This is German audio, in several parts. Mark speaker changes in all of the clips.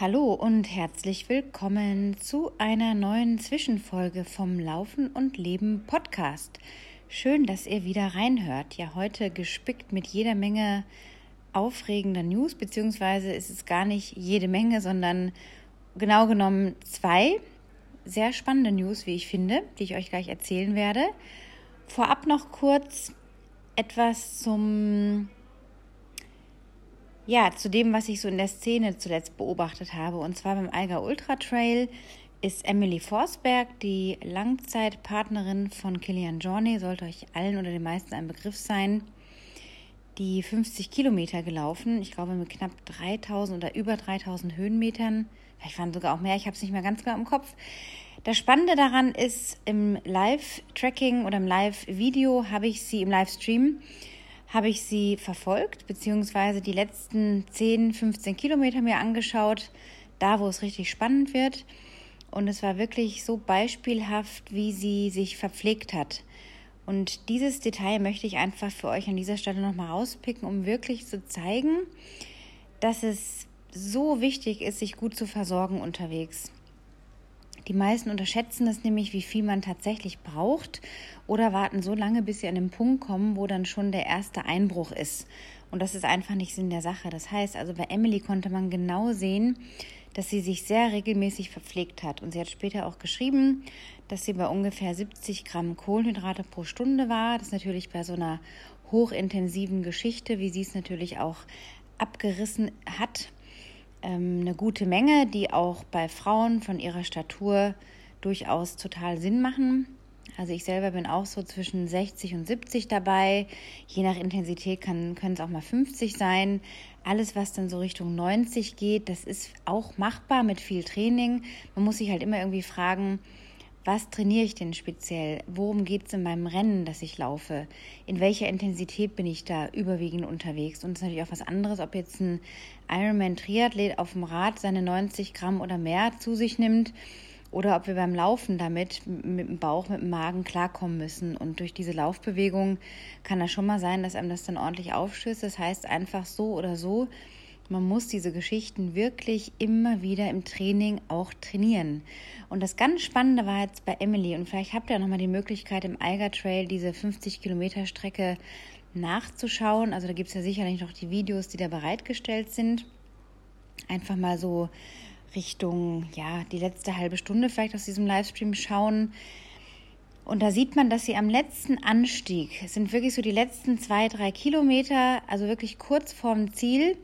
Speaker 1: Hallo und herzlich willkommen zu einer neuen Zwischenfolge vom Laufen und Leben Podcast. Schön, dass ihr wieder reinhört. Ja, heute gespickt mit jeder Menge aufregender News, beziehungsweise ist es gar nicht jede Menge, sondern genau genommen zwei sehr spannende News, wie ich finde, die ich euch gleich erzählen werde. Vorab noch kurz etwas zum ja, zu dem, was ich so in der Szene zuletzt beobachtet habe. Und zwar beim Alga Ultra Trail ist Emily Forsberg, die Langzeitpartnerin von Kilian Jorney, sollte euch allen oder den meisten ein Begriff sein, die 50 Kilometer gelaufen. Ich glaube mit knapp 3000 oder über 3000 Höhenmetern. Vielleicht waren sogar auch mehr, ich habe es nicht mehr ganz genau im Kopf. Das Spannende daran ist, im Live-Tracking oder im Live-Video habe ich sie im Livestream habe ich sie verfolgt, beziehungsweise die letzten 10, 15 Kilometer mir angeschaut, da wo es richtig spannend wird. Und es war wirklich so beispielhaft, wie sie sich verpflegt hat. Und dieses Detail möchte ich einfach für euch an dieser Stelle nochmal rauspicken, um wirklich zu zeigen, dass es so wichtig ist, sich gut zu versorgen unterwegs. Die meisten unterschätzen es nämlich, wie viel man tatsächlich braucht oder warten so lange, bis sie an den Punkt kommen, wo dann schon der erste Einbruch ist. Und das ist einfach nicht Sinn der Sache. Das heißt, also bei Emily konnte man genau sehen, dass sie sich sehr regelmäßig verpflegt hat. Und sie hat später auch geschrieben, dass sie bei ungefähr 70 Gramm Kohlenhydrate pro Stunde war. Das ist natürlich bei so einer hochintensiven Geschichte, wie sie es natürlich auch abgerissen hat, ähm, eine gute Menge, die auch bei Frauen von ihrer Statur durchaus total Sinn machen. Also ich selber bin auch so zwischen 60 und 70 dabei. Je nach Intensität kann, können es auch mal 50 sein. Alles, was dann so Richtung 90 geht, das ist auch machbar mit viel Training. Man muss sich halt immer irgendwie fragen, was trainiere ich denn speziell? Worum geht es in meinem Rennen, das ich laufe? In welcher Intensität bin ich da überwiegend unterwegs? Und es ist natürlich auch was anderes, ob jetzt ein Ironman-Triathlet auf dem Rad seine 90 Gramm oder mehr zu sich nimmt oder ob wir beim Laufen damit mit dem Bauch, mit dem Magen klarkommen müssen. Und durch diese Laufbewegung kann das schon mal sein, dass einem das dann ordentlich aufstößt. Das heißt einfach so oder so man muss diese Geschichten wirklich immer wieder im Training auch trainieren. Und das ganz Spannende war jetzt bei Emily, und vielleicht habt ihr auch nochmal die Möglichkeit, im Eiger Trail diese 50 Kilometer Strecke nachzuschauen. Also da gibt es ja sicherlich noch die Videos, die da bereitgestellt sind. Einfach mal so Richtung, ja, die letzte halbe Stunde vielleicht aus diesem Livestream schauen. Und da sieht man, dass sie am letzten Anstieg, es sind wirklich so die letzten zwei, drei Kilometer, also wirklich kurz vorm Ziel,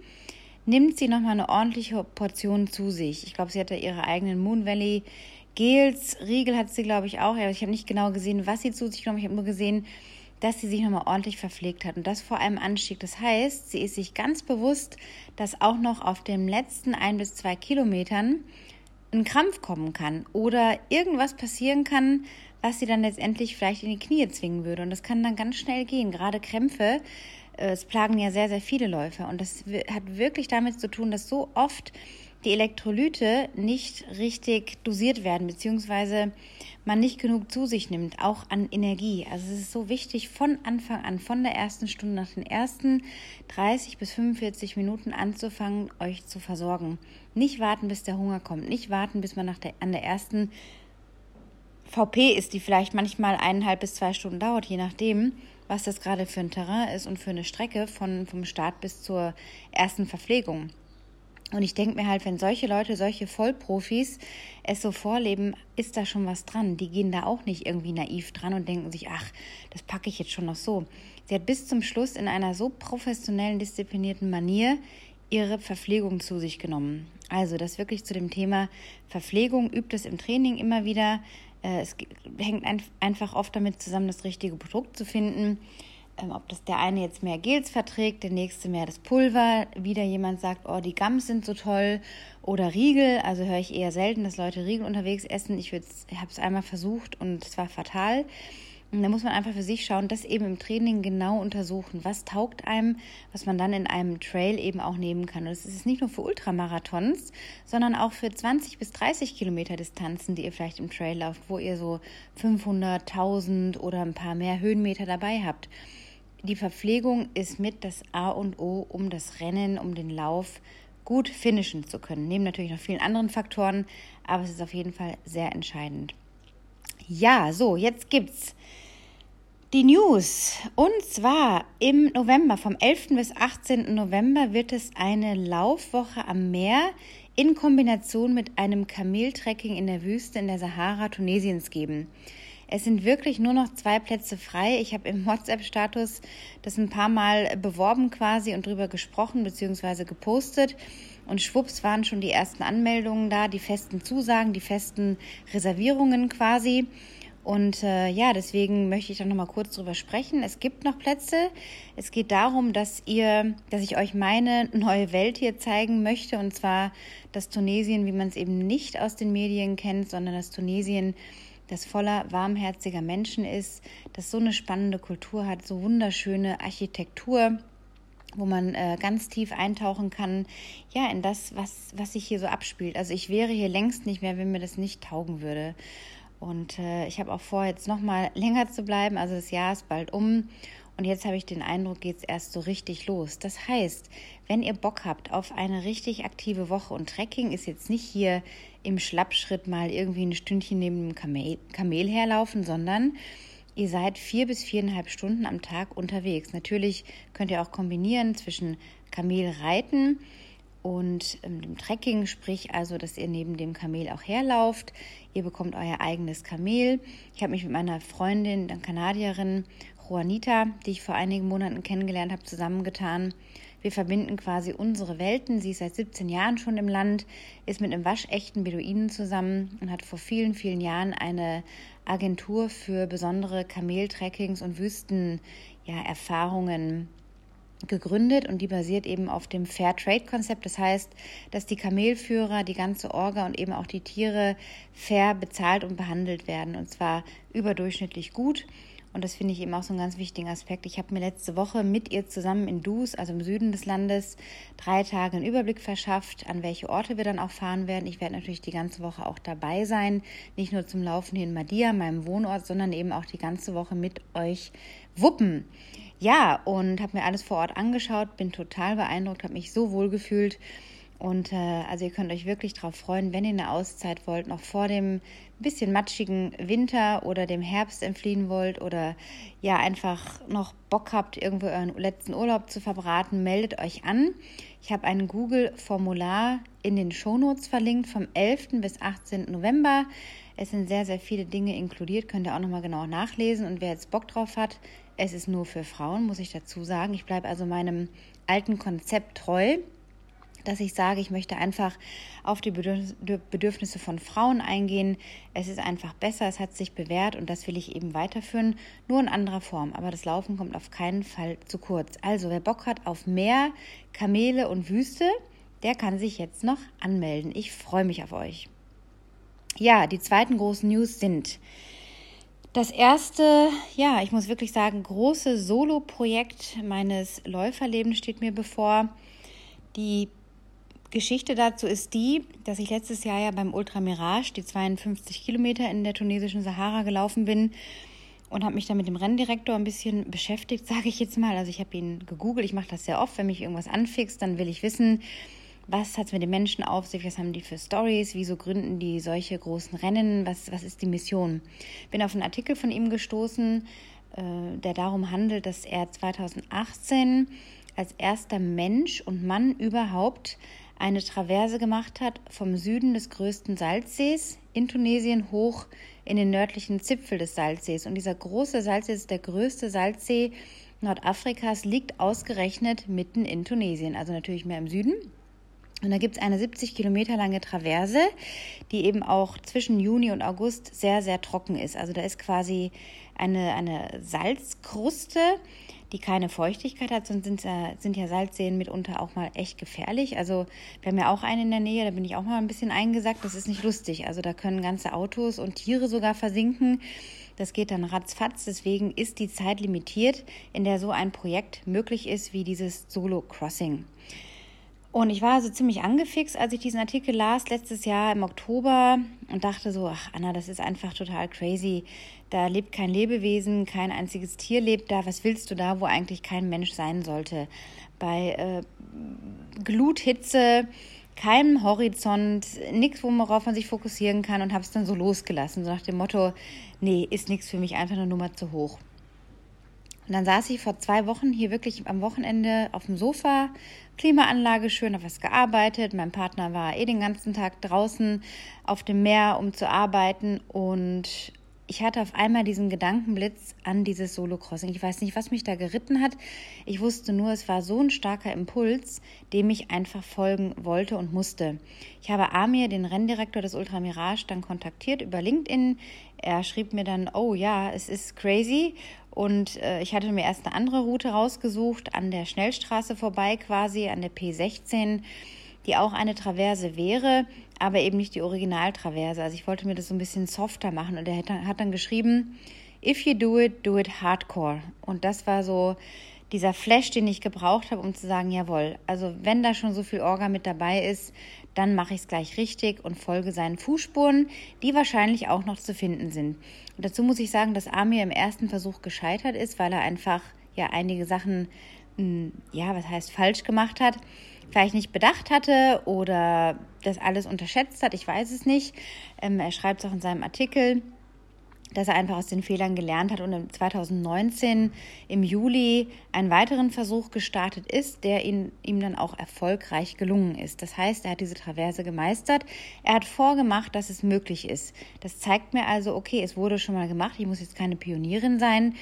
Speaker 1: nimmt sie nochmal eine ordentliche Portion zu sich. Ich glaube, sie hatte ihre eigenen Moon Valley Gels, Riegel hat sie, glaube ich, auch. Ich habe nicht genau gesehen, was sie zu sich genommen hat. Ich habe nur gesehen, dass sie sich nochmal ordentlich verpflegt hat und das vor allem Anstieg. Das heißt, sie ist sich ganz bewusst, dass auch noch auf den letzten ein bis zwei Kilometern ein Krampf kommen kann oder irgendwas passieren kann, was sie dann letztendlich vielleicht in die Knie zwingen würde. Und das kann dann ganz schnell gehen. Gerade Krämpfe es plagen ja sehr, sehr viele Läufer. Und das hat wirklich damit zu tun, dass so oft die Elektrolyte nicht richtig dosiert werden, beziehungsweise man nicht genug zu sich nimmt, auch an Energie. Also es ist so wichtig, von Anfang an, von der ersten Stunde nach den ersten 30 bis 45 Minuten anzufangen, euch zu versorgen. Nicht warten, bis der Hunger kommt, nicht warten, bis man nach der, an der ersten VP ist, die vielleicht manchmal eineinhalb bis zwei Stunden dauert, je nachdem, was das gerade für ein Terrain ist und für eine Strecke von, vom Start bis zur ersten Verpflegung. Und ich denke mir halt, wenn solche Leute, solche Vollprofis es so vorleben, ist da schon was dran. Die gehen da auch nicht irgendwie naiv dran und denken sich, ach, das packe ich jetzt schon noch so. Sie hat bis zum Schluss in einer so professionellen, disziplinierten Manier ihre Verpflegung zu sich genommen. Also das wirklich zu dem Thema Verpflegung, übt es im Training immer wieder, es hängt einfach oft damit zusammen, das richtige Produkt zu finden. Ähm, ob das der eine jetzt mehr Gels verträgt, der nächste mehr das Pulver. Wieder jemand sagt, oh, die Gums sind so toll. Oder Riegel. Also höre ich eher selten, dass Leute Riegel unterwegs essen. Ich habe es einmal versucht und es war fatal. Und da muss man einfach für sich schauen, das eben im Training genau untersuchen. Was taugt einem, was man dann in einem Trail eben auch nehmen kann. Und das ist nicht nur für Ultramarathons, sondern auch für 20 bis 30 Kilometer Distanzen, die ihr vielleicht im Trail lauft, wo ihr so 500, 1000 oder ein paar mehr Höhenmeter dabei habt. Die Verpflegung ist mit das A und O, um das Rennen, um den Lauf gut finishen zu können. Neben natürlich noch vielen anderen Faktoren, aber es ist auf jeden Fall sehr entscheidend. Ja, so, jetzt gibt's die News. Und zwar im November, vom 11. bis 18. November, wird es eine Laufwoche am Meer in Kombination mit einem Kameltrekking in der Wüste in der Sahara Tunesiens geben. Es sind wirklich nur noch zwei Plätze frei. Ich habe im WhatsApp-Status das ein paar Mal beworben quasi und drüber gesprochen bzw. gepostet. Und schwupps waren schon die ersten Anmeldungen da, die festen Zusagen, die festen Reservierungen quasi. Und äh, ja, deswegen möchte ich da nochmal kurz drüber sprechen. Es gibt noch Plätze. Es geht darum, dass ihr, dass ich euch meine neue Welt hier zeigen möchte. Und zwar das Tunesien, wie man es eben nicht aus den Medien kennt, sondern das Tunesien, das voller warmherziger Menschen ist, das so eine spannende Kultur hat, so wunderschöne Architektur wo man äh, ganz tief eintauchen kann, ja, in das, was, was sich hier so abspielt. Also ich wäre hier längst nicht mehr, wenn mir das nicht taugen würde. Und äh, ich habe auch vor, jetzt noch mal länger zu bleiben. Also das Jahr ist bald um. Und jetzt habe ich den Eindruck, geht es erst so richtig los. Das heißt, wenn ihr Bock habt auf eine richtig aktive Woche und Trekking ist jetzt nicht hier im Schlappschritt mal irgendwie ein Stündchen neben dem Kamel, Kamel herlaufen, sondern ihr seid vier bis viereinhalb Stunden am Tag unterwegs. Natürlich könnt ihr auch kombinieren zwischen Kamelreiten und ähm, dem Trekking, sprich also, dass ihr neben dem Kamel auch herlauft. Ihr bekommt euer eigenes Kamel. Ich habe mich mit meiner Freundin, der Kanadierin Juanita, die ich vor einigen Monaten kennengelernt habe, zusammengetan. Wir verbinden quasi unsere Welten. Sie ist seit 17 Jahren schon im Land, ist mit einem waschechten Beduinen zusammen und hat vor vielen, vielen Jahren eine Agentur für besondere Kameltrekkings und Wüstenerfahrungen ja, gegründet und die basiert eben auf dem Fair Trade Konzept. Das heißt, dass die Kamelführer, die ganze Orga und eben auch die Tiere fair bezahlt und behandelt werden und zwar überdurchschnittlich gut. Und das finde ich eben auch so einen ganz wichtigen Aspekt. Ich habe mir letzte Woche mit ihr zusammen in Dus, also im Süden des Landes, drei Tage einen Überblick verschafft, an welche Orte wir dann auch fahren werden. Ich werde natürlich die ganze Woche auch dabei sein, nicht nur zum Laufen hier in Madia, meinem Wohnort, sondern eben auch die ganze Woche mit euch wuppen. Ja, und habe mir alles vor Ort angeschaut, bin total beeindruckt, habe mich so wohl gefühlt. Und äh, also ihr könnt euch wirklich darauf freuen, wenn ihr eine Auszeit wollt, noch vor dem bisschen matschigen Winter oder dem Herbst entfliehen wollt oder ja einfach noch Bock habt, irgendwo euren letzten Urlaub zu verbraten, meldet euch an. Ich habe ein Google-Formular in den Shownotes verlinkt vom 11. bis 18. November. Es sind sehr, sehr viele Dinge inkludiert, könnt ihr auch nochmal genau nachlesen. Und wer jetzt Bock drauf hat, es ist nur für Frauen, muss ich dazu sagen. Ich bleibe also meinem alten Konzept treu, dass ich sage, ich möchte einfach auf die Bedürfnisse von Frauen eingehen. Es ist einfach besser, es hat sich bewährt und das will ich eben weiterführen, nur in anderer Form. Aber das Laufen kommt auf keinen Fall zu kurz. Also wer Bock hat auf Meer, Kamele und Wüste, der kann sich jetzt noch anmelden. Ich freue mich auf euch. Ja, die zweiten großen News sind das erste, ja, ich muss wirklich sagen, große Solo-Projekt meines Läuferlebens steht mir bevor. Die Geschichte dazu ist die, dass ich letztes Jahr ja beim Ultra Mirage die 52 Kilometer in der tunesischen Sahara gelaufen bin und habe mich dann mit dem Renndirektor ein bisschen beschäftigt, sage ich jetzt mal. Also ich habe ihn gegoogelt, ich mache das sehr oft, wenn mich irgendwas anfixt, dann will ich wissen, was hat es mit den Menschen auf sich, was haben die für Stories, wieso gründen die solche großen Rennen, was, was ist die Mission. Bin auf einen Artikel von ihm gestoßen, äh, der darum handelt, dass er 2018 als erster Mensch und Mann überhaupt eine Traverse gemacht hat vom Süden des größten Salzsees in Tunesien hoch in den nördlichen Zipfel des Salzsees. Und dieser große Salzsee ist der größte Salzsee Nordafrikas, liegt ausgerechnet mitten in Tunesien, also natürlich mehr im Süden. Und da gibt es eine 70 Kilometer lange Traverse, die eben auch zwischen Juni und August sehr, sehr trocken ist. Also da ist quasi eine, eine Salzkruste, die keine Feuchtigkeit hat, sonst sind, sind ja Salzseen mitunter auch mal echt gefährlich. Also wir haben ja auch einen in der Nähe, da bin ich auch mal ein bisschen eingesackt. Das ist nicht lustig. Also da können ganze Autos und Tiere sogar versinken. Das geht dann ratzfatz. Deswegen ist die Zeit limitiert, in der so ein Projekt möglich ist wie dieses Solo Crossing. Und ich war also ziemlich angefixt, als ich diesen Artikel las, letztes Jahr im Oktober und dachte so, ach Anna, das ist einfach total crazy. Da lebt kein Lebewesen, kein einziges Tier lebt da. Was willst du da, wo eigentlich kein Mensch sein sollte? Bei äh, Gluthitze, keinem Horizont, nichts, worauf man sich fokussieren kann und habe es dann so losgelassen, so nach dem Motto, nee, ist nichts für mich, einfach eine Nummer zu hoch. Und dann saß ich vor zwei Wochen hier wirklich am Wochenende auf dem Sofa, Klimaanlage schön, habe was gearbeitet. Mein Partner war eh den ganzen Tag draußen auf dem Meer, um zu arbeiten und ich hatte auf einmal diesen Gedankenblitz an dieses Solo-Crossing. Ich weiß nicht, was mich da geritten hat. Ich wusste nur, es war so ein starker Impuls, dem ich einfach folgen wollte und musste. Ich habe Amir, den Renndirektor des Ultra Mirage, dann kontaktiert über LinkedIn. Er schrieb mir dann, oh ja, es ist crazy. Und äh, ich hatte mir erst eine andere Route rausgesucht, an der Schnellstraße vorbei quasi, an der P16 die auch eine Traverse wäre, aber eben nicht die Originaltraverse. Also ich wollte mir das so ein bisschen softer machen und er hat dann geschrieben, if you do it, do it hardcore. Und das war so dieser Flash, den ich gebraucht habe, um zu sagen, jawohl, also wenn da schon so viel Orga mit dabei ist, dann mache ich es gleich richtig und folge seinen Fußspuren, die wahrscheinlich auch noch zu finden sind. Und dazu muss ich sagen, dass Amir im ersten Versuch gescheitert ist, weil er einfach ja einige Sachen, hm, ja, was heißt falsch gemacht hat vielleicht nicht bedacht hatte oder das alles unterschätzt hat. Ich weiß es nicht. Ähm, er schreibt es auch in seinem Artikel, dass er einfach aus den Fehlern gelernt hat und 2019 im Juli einen weiteren Versuch gestartet ist, der ihn, ihm dann auch erfolgreich gelungen ist. Das heißt, er hat diese Traverse gemeistert. Er hat vorgemacht, dass es möglich ist. Das zeigt mir also, okay, es wurde schon mal gemacht. Ich muss jetzt keine Pionierin sein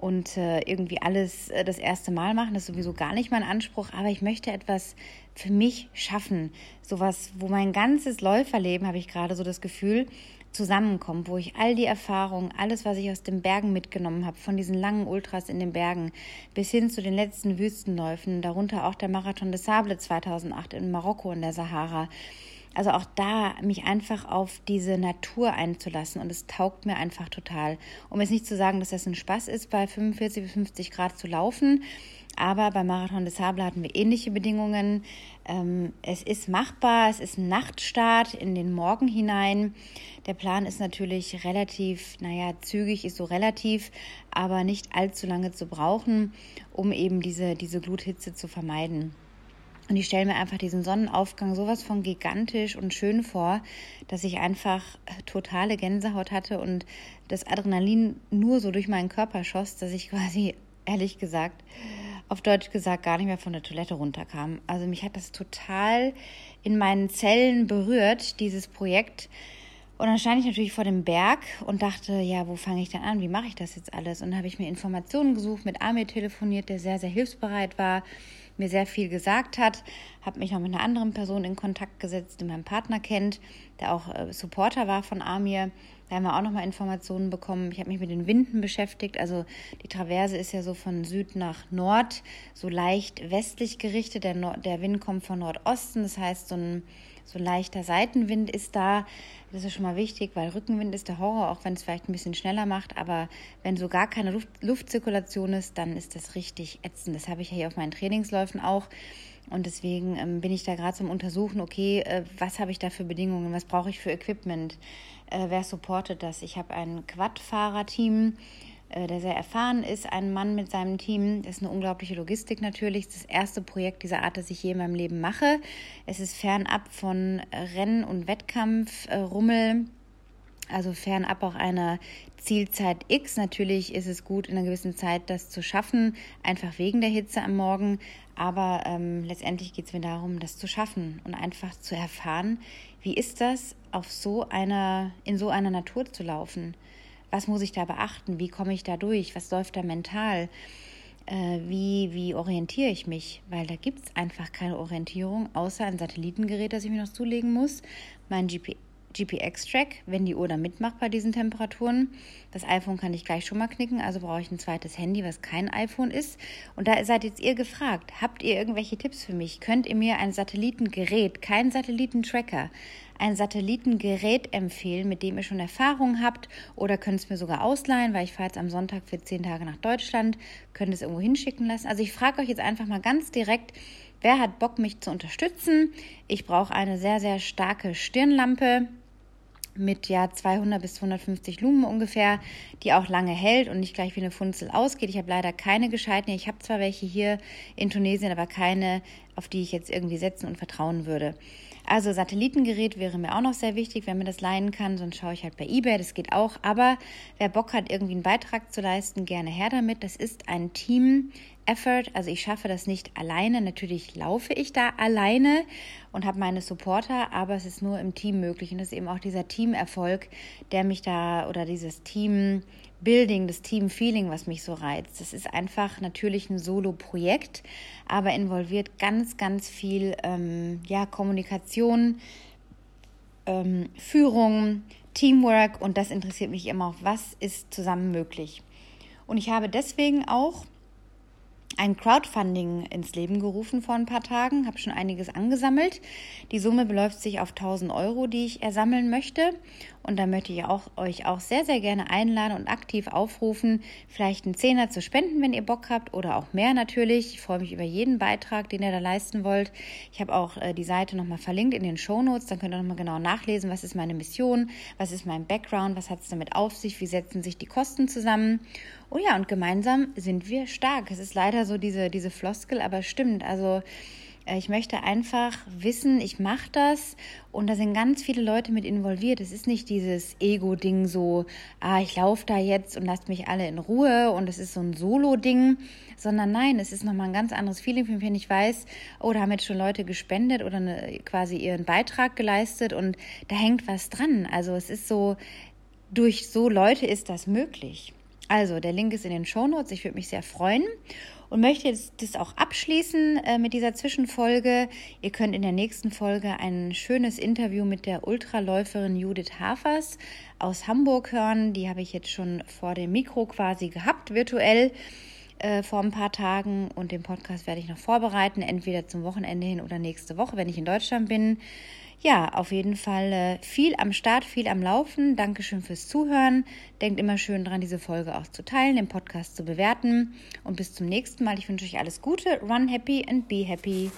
Speaker 1: und äh, irgendwie alles äh, das erste Mal machen. Das ist sowieso gar nicht mein Anspruch, aber ich möchte etwas für mich schaffen. Sowas, wo mein ganzes Läuferleben, habe ich gerade so das Gefühl, zusammenkommt, wo ich all die Erfahrungen, alles, was ich aus den Bergen mitgenommen habe, von diesen langen Ultras in den Bergen bis hin zu den letzten Wüstenläufen, darunter auch der Marathon des Sable 2008 in Marokko in der Sahara, also auch da mich einfach auf diese Natur einzulassen und es taugt mir einfach total. Um jetzt nicht zu sagen, dass das ein Spaß ist, bei 45 bis 50 Grad zu laufen, aber beim Marathon des Sable hatten wir ähnliche Bedingungen. Ähm, es ist machbar, es ist ein Nachtstart in den Morgen hinein. Der Plan ist natürlich relativ, naja, zügig ist so relativ, aber nicht allzu lange zu brauchen, um eben diese, diese Gluthitze zu vermeiden. Und ich stelle mir einfach diesen Sonnenaufgang sowas von gigantisch und schön vor, dass ich einfach totale Gänsehaut hatte und das Adrenalin nur so durch meinen Körper schoss, dass ich quasi, ehrlich gesagt, auf Deutsch gesagt, gar nicht mehr von der Toilette runterkam. Also mich hat das total in meinen Zellen berührt, dieses Projekt. Und dann stand ich natürlich vor dem Berg und dachte, ja, wo fange ich denn an? Wie mache ich das jetzt alles? Und habe ich mir Informationen gesucht, mit Amir telefoniert, der sehr, sehr hilfsbereit war mir sehr viel gesagt hat. Habe mich noch mit einer anderen Person in Kontakt gesetzt, die meinen Partner kennt, der auch äh, Supporter war von Amir. Da haben wir auch nochmal Informationen bekommen. Ich habe mich mit den Winden beschäftigt. Also die Traverse ist ja so von Süd nach Nord, so leicht westlich gerichtet. Der, Nord der Wind kommt von Nordosten, das heißt so ein so ein leichter Seitenwind ist da. Das ist schon mal wichtig, weil Rückenwind ist der Horror, auch wenn es vielleicht ein bisschen schneller macht. Aber wenn so gar keine Luft, Luftzirkulation ist, dann ist das richtig ätzend. Das habe ich ja hier auf meinen Trainingsläufen auch. Und deswegen ähm, bin ich da gerade zum Untersuchen, okay, äh, was habe ich da für Bedingungen, was brauche ich für Equipment, äh, wer supportet das. Ich habe ein Quad-Fahrer-Team, äh, der sehr erfahren ist, ein Mann mit seinem Team. Das ist eine unglaubliche Logistik natürlich. Das erste Projekt dieser Art, das ich je in meinem Leben mache. Es ist fernab von Rennen- und Wettkampfrummel. Also fernab auch einer Zielzeit X. Natürlich ist es gut, in einer gewissen Zeit das zu schaffen, einfach wegen der Hitze am Morgen. Aber ähm, letztendlich geht es mir darum, das zu schaffen und einfach zu erfahren, wie ist das, auf so einer, in so einer Natur zu laufen was muss ich da beachten? Wie komme ich da durch? Was läuft da mental? Äh, wie, wie orientiere ich mich? Weil da gibt es einfach keine Orientierung, außer ein Satellitengerät, das ich mir noch zulegen muss, mein GPS GPX-Track, wenn die Uhr da mitmacht bei diesen Temperaturen. Das iPhone kann ich gleich schon mal knicken, also brauche ich ein zweites Handy, was kein iPhone ist. Und da seid jetzt ihr gefragt, habt ihr irgendwelche Tipps für mich? Könnt ihr mir ein Satellitengerät, kein Satellitentracker, ein Satellitengerät empfehlen, mit dem ihr schon Erfahrung habt oder könnt es mir sogar ausleihen, weil ich fahre jetzt am Sonntag für zehn Tage nach Deutschland, könnt es irgendwo hinschicken lassen. Also ich frage euch jetzt einfach mal ganz direkt, wer hat Bock, mich zu unterstützen? Ich brauche eine sehr, sehr starke Stirnlampe mit ja 200 bis 250 Lumen ungefähr, die auch lange hält und nicht gleich wie eine Funzel ausgeht. Ich habe leider keine gescheiten. Ich habe zwar welche hier in Tunesien, aber keine, auf die ich jetzt irgendwie setzen und vertrauen würde. Also Satellitengerät wäre mir auch noch sehr wichtig, wenn mir das leihen kann, sonst schaue ich halt bei eBay, das geht auch. Aber wer Bock hat, irgendwie einen Beitrag zu leisten, gerne her damit. Das ist ein Team Effort, also ich schaffe das nicht alleine. Natürlich laufe ich da alleine und habe meine Supporter, aber es ist nur im Team möglich und das ist eben auch dieser Teamerfolg, der mich da oder dieses Team Building, das Team-Feeling, was mich so reizt. Das ist einfach natürlich ein Solo-Projekt, aber involviert ganz, ganz viel ähm, ja, Kommunikation, ähm, Führung, Teamwork und das interessiert mich immer. Was ist zusammen möglich? Und ich habe deswegen auch ein Crowdfunding ins Leben gerufen vor ein paar Tagen, habe schon einiges angesammelt. Die Summe beläuft sich auf 1000 Euro, die ich ersammeln möchte. Und da möchte ich auch, euch auch sehr, sehr gerne einladen und aktiv aufrufen, vielleicht einen Zehner zu spenden, wenn ihr Bock habt oder auch mehr natürlich. Ich freue mich über jeden Beitrag, den ihr da leisten wollt. Ich habe auch äh, die Seite nochmal verlinkt in den Show Notes. Dann könnt ihr nochmal genau nachlesen, was ist meine Mission, was ist mein Background, was hat es damit auf sich, wie setzen sich die Kosten zusammen. Oh ja, und gemeinsam sind wir stark. Es ist leider so diese, diese Floskel, aber stimmt. Also äh, ich möchte einfach wissen, ich mache das und da sind ganz viele Leute mit involviert. Es ist nicht dieses Ego-Ding so, ah, ich laufe da jetzt und lasst mich alle in Ruhe und es ist so ein Solo-Ding, sondern nein, es ist nochmal ein ganz anderes Feeling, wenn ich weiß, oh, da haben jetzt schon Leute gespendet oder eine, quasi ihren Beitrag geleistet und da hängt was dran. Also es ist so, durch so Leute ist das möglich. Also, der Link ist in den Shownotes. Ich würde mich sehr freuen und möchte jetzt das auch abschließen äh, mit dieser Zwischenfolge. Ihr könnt in der nächsten Folge ein schönes Interview mit der Ultraläuferin Judith Hafers aus Hamburg hören. Die habe ich jetzt schon vor dem Mikro quasi gehabt, virtuell äh, vor ein paar Tagen und den Podcast werde ich noch vorbereiten, entweder zum Wochenende hin oder nächste Woche, wenn ich in Deutschland bin ja, auf jeden Fall äh, viel am Start, viel am Laufen. Dankeschön fürs Zuhören. Denkt immer schön dran, diese Folge auch zu teilen, den Podcast zu bewerten. Und bis zum nächsten Mal. Ich wünsche euch alles Gute. Run happy and be happy.